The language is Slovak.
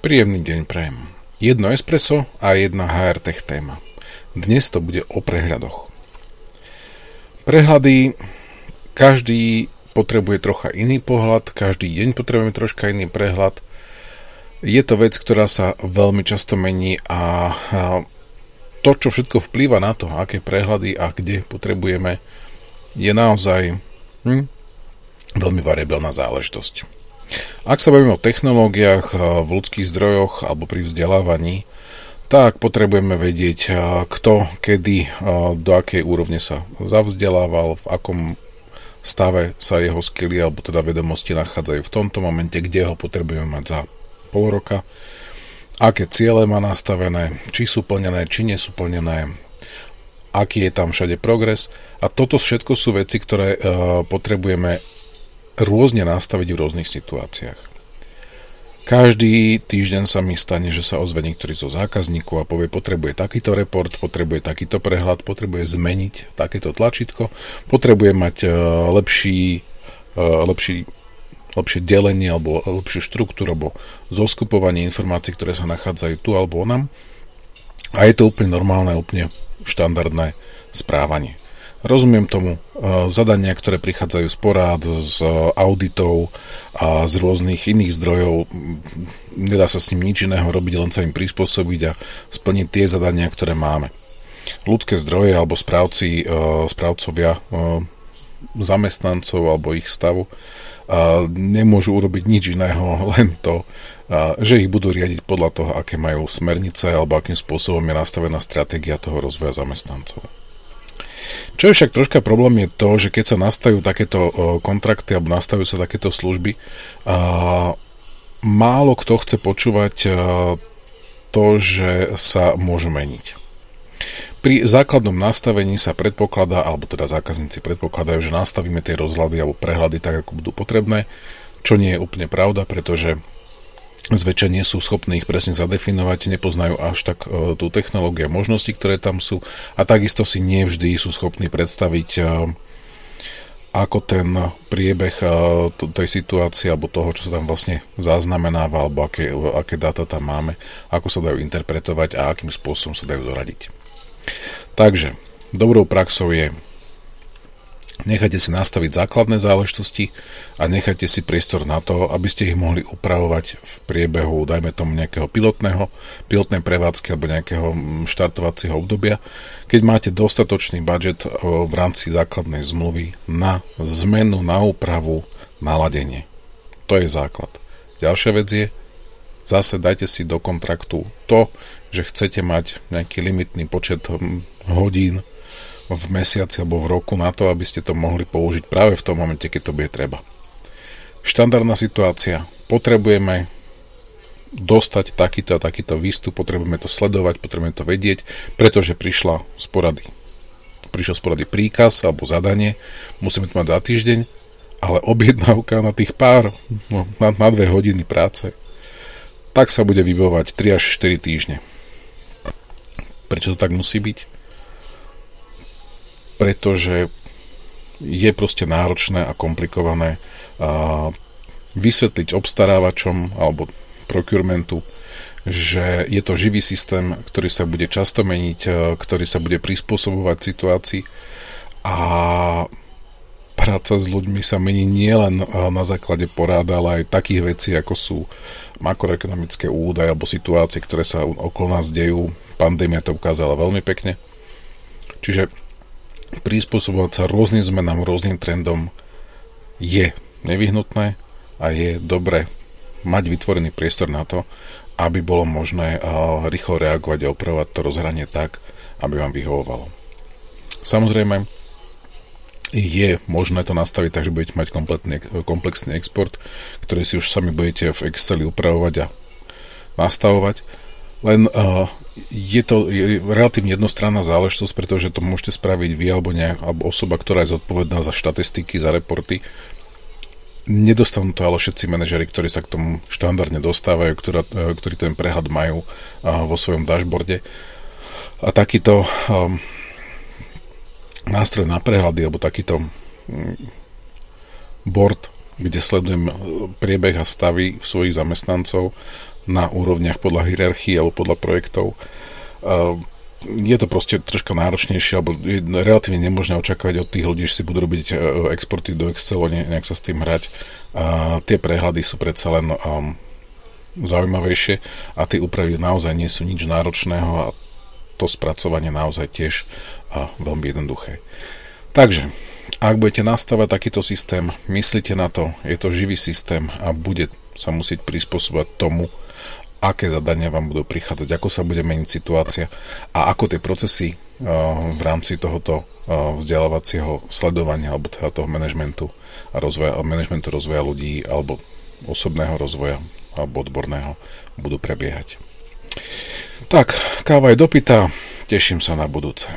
Príjemný deň prajem. Jedno espresso a jedna HR Tech téma. Dnes to bude o prehľadoch. Prehľady, každý potrebuje trocha iný pohľad, každý deň potrebujeme troška iný prehľad. Je to vec, ktorá sa veľmi často mení a to, čo všetko vplýva na to, aké prehľady a kde potrebujeme, je naozaj hm, veľmi variabilná záležitosť. Ak sa bavíme o technológiách eh, v ľudských zdrojoch alebo pri vzdelávaní, tak potrebujeme vedieť, eh, kto, kedy, eh, do akej úrovne sa zavzdelával, v akom stave sa jeho skily alebo teda vedomosti nachádzajú v tomto momente, kde ho potrebujeme mať za pol roka, aké ciele má nastavené, či sú plnené, či nie sú plnené, aký je tam všade progres. A toto všetko sú veci, ktoré potrebujeme rôzne nastaviť v rôznych situáciách. Každý týždeň sa mi stane, že sa ozve niektorý zo zákazníkov a povie, potrebuje takýto report, potrebuje takýto prehľad, potrebuje zmeniť takéto tlačítko, potrebuje mať uh, lepší, uh, lepší, lepšie delenie alebo lepšiu štruktúru alebo zoskupovanie informácií, ktoré sa nachádzajú tu alebo onam. A je to úplne normálne, úplne štandardné správanie. Rozumiem tomu, e, zadania, ktoré prichádzajú z porád, z auditov a z rôznych iných zdrojov, nedá sa s ním nič iného robiť, len sa im prispôsobiť a splniť tie zadania, ktoré máme. Ľudské zdroje alebo správci, e, správcovia e, zamestnancov alebo ich stavu nemôžu urobiť nič iného, len to, že ich budú riadiť podľa toho, aké majú smernice alebo akým spôsobom je nastavená stratégia toho rozvoja zamestnancov. Čo je však troška problém je to, že keď sa nastavujú takéto kontrakty alebo nastavujú sa takéto služby, málo kto chce počúvať to, že sa môže meniť. Pri základnom nastavení sa predpokladá, alebo teda zákazníci predpokladajú, že nastavíme tie rozhľady alebo prehľady tak, ako budú potrebné, čo nie je úplne pravda, pretože zväčša nie sú schopní ich presne zadefinovať, nepoznajú až tak e, tú technológiu a možnosti, ktoré tam sú a takisto si nevždy sú schopní predstaviť e, ako ten priebeh e, tej situácie alebo toho, čo sa tam vlastne zaznamenáva alebo aké, aké dáta tam máme, ako sa dajú interpretovať a akým spôsobom sa dajú zoradiť. Takže, dobrou praxou je Nechajte si nastaviť základné záležitosti a nechajte si priestor na to, aby ste ich mohli upravovať v priebehu, dajme tomu nejakého pilotného, pilotnej prevádzky alebo nejakého mm, štartovacieho obdobia, keď máte dostatočný budget v rámci základnej zmluvy na zmenu, na úpravu, naladenie. To je základ. Ďalšia vec je, zase dajte si do kontraktu to, že chcete mať nejaký limitný počet hm, hodín v mesiaci alebo v roku na to, aby ste to mohli použiť práve v tom momente, keď to bude treba. Štandardná situácia. Potrebujeme dostať takýto a takýto výstup, potrebujeme to sledovať, potrebujeme to vedieť, pretože prišla z porady. Prišiel z porady príkaz alebo zadanie, musíme to mať za týždeň, ale objednávka na tých pár, no, na, na dve hodiny práce, tak sa bude vybovať 3 až 4 týždne. Prečo to tak musí byť? Pretože je proste náročné a komplikované vysvetliť obstarávačom alebo procurementu, že je to živý systém, ktorý sa bude často meniť, ktorý sa bude prispôsobovať situácii a práca s ľuďmi sa mení nielen na základe porád, ale aj takých vecí, ako sú makroekonomické údaje alebo situácie, ktoré sa okolo nás dejú. Pandémia to ukázala veľmi pekne. Čiže prispôsobovať sa rôznym zmenám, rôznym trendom je nevyhnutné a je dobre mať vytvorený priestor na to, aby bolo možné rýchlo reagovať a opravovať to rozhranie tak, aby vám vyhovovalo. Samozrejme, je možné to nastaviť tak, že budete mať kompletný, komplexný export, ktorý si už sami budete v Exceli upravovať a nastavovať. Len uh, je to je relatívne jednostranná záležitosť, pretože to môžete spraviť vy alebo, nejak, alebo osoba, ktorá je zodpovedná za štatistiky, za reporty. Nedostanú to ale všetci manažery, ktorí sa k tomu štandardne dostávajú, ktorá, e, ktorí ten prehľad majú vo svojom dashboarde. A takýto um, nástroj na prehľady, alebo takýto um, board, kde sledujem priebeh a stavy svojich zamestnancov, na úrovniach podľa hierarchie alebo podľa projektov. Je to proste troška náročnejšie, alebo je relatívne nemožné očakávať od tých ľudí, že si budú robiť exporty do Excelu, nejak sa s tým hrať. Tie prehľady sú predsa len um, zaujímavejšie a tie úpravy naozaj nie sú nič náročného a to spracovanie naozaj tiež veľmi jednoduché. Takže, ak budete nastavať takýto systém, myslite na to, je to živý systém a bude sa musieť prispôsobať tomu, aké zadania vám budú prichádzať, ako sa bude meniť situácia a ako tie procesy v rámci tohoto vzdelávacieho sledovania alebo teda toho manažmentu a rozvoja, manažmentu rozvoja ľudí alebo osobného rozvoja alebo odborného budú prebiehať. Tak, káva je dopytá, teším sa na budúce.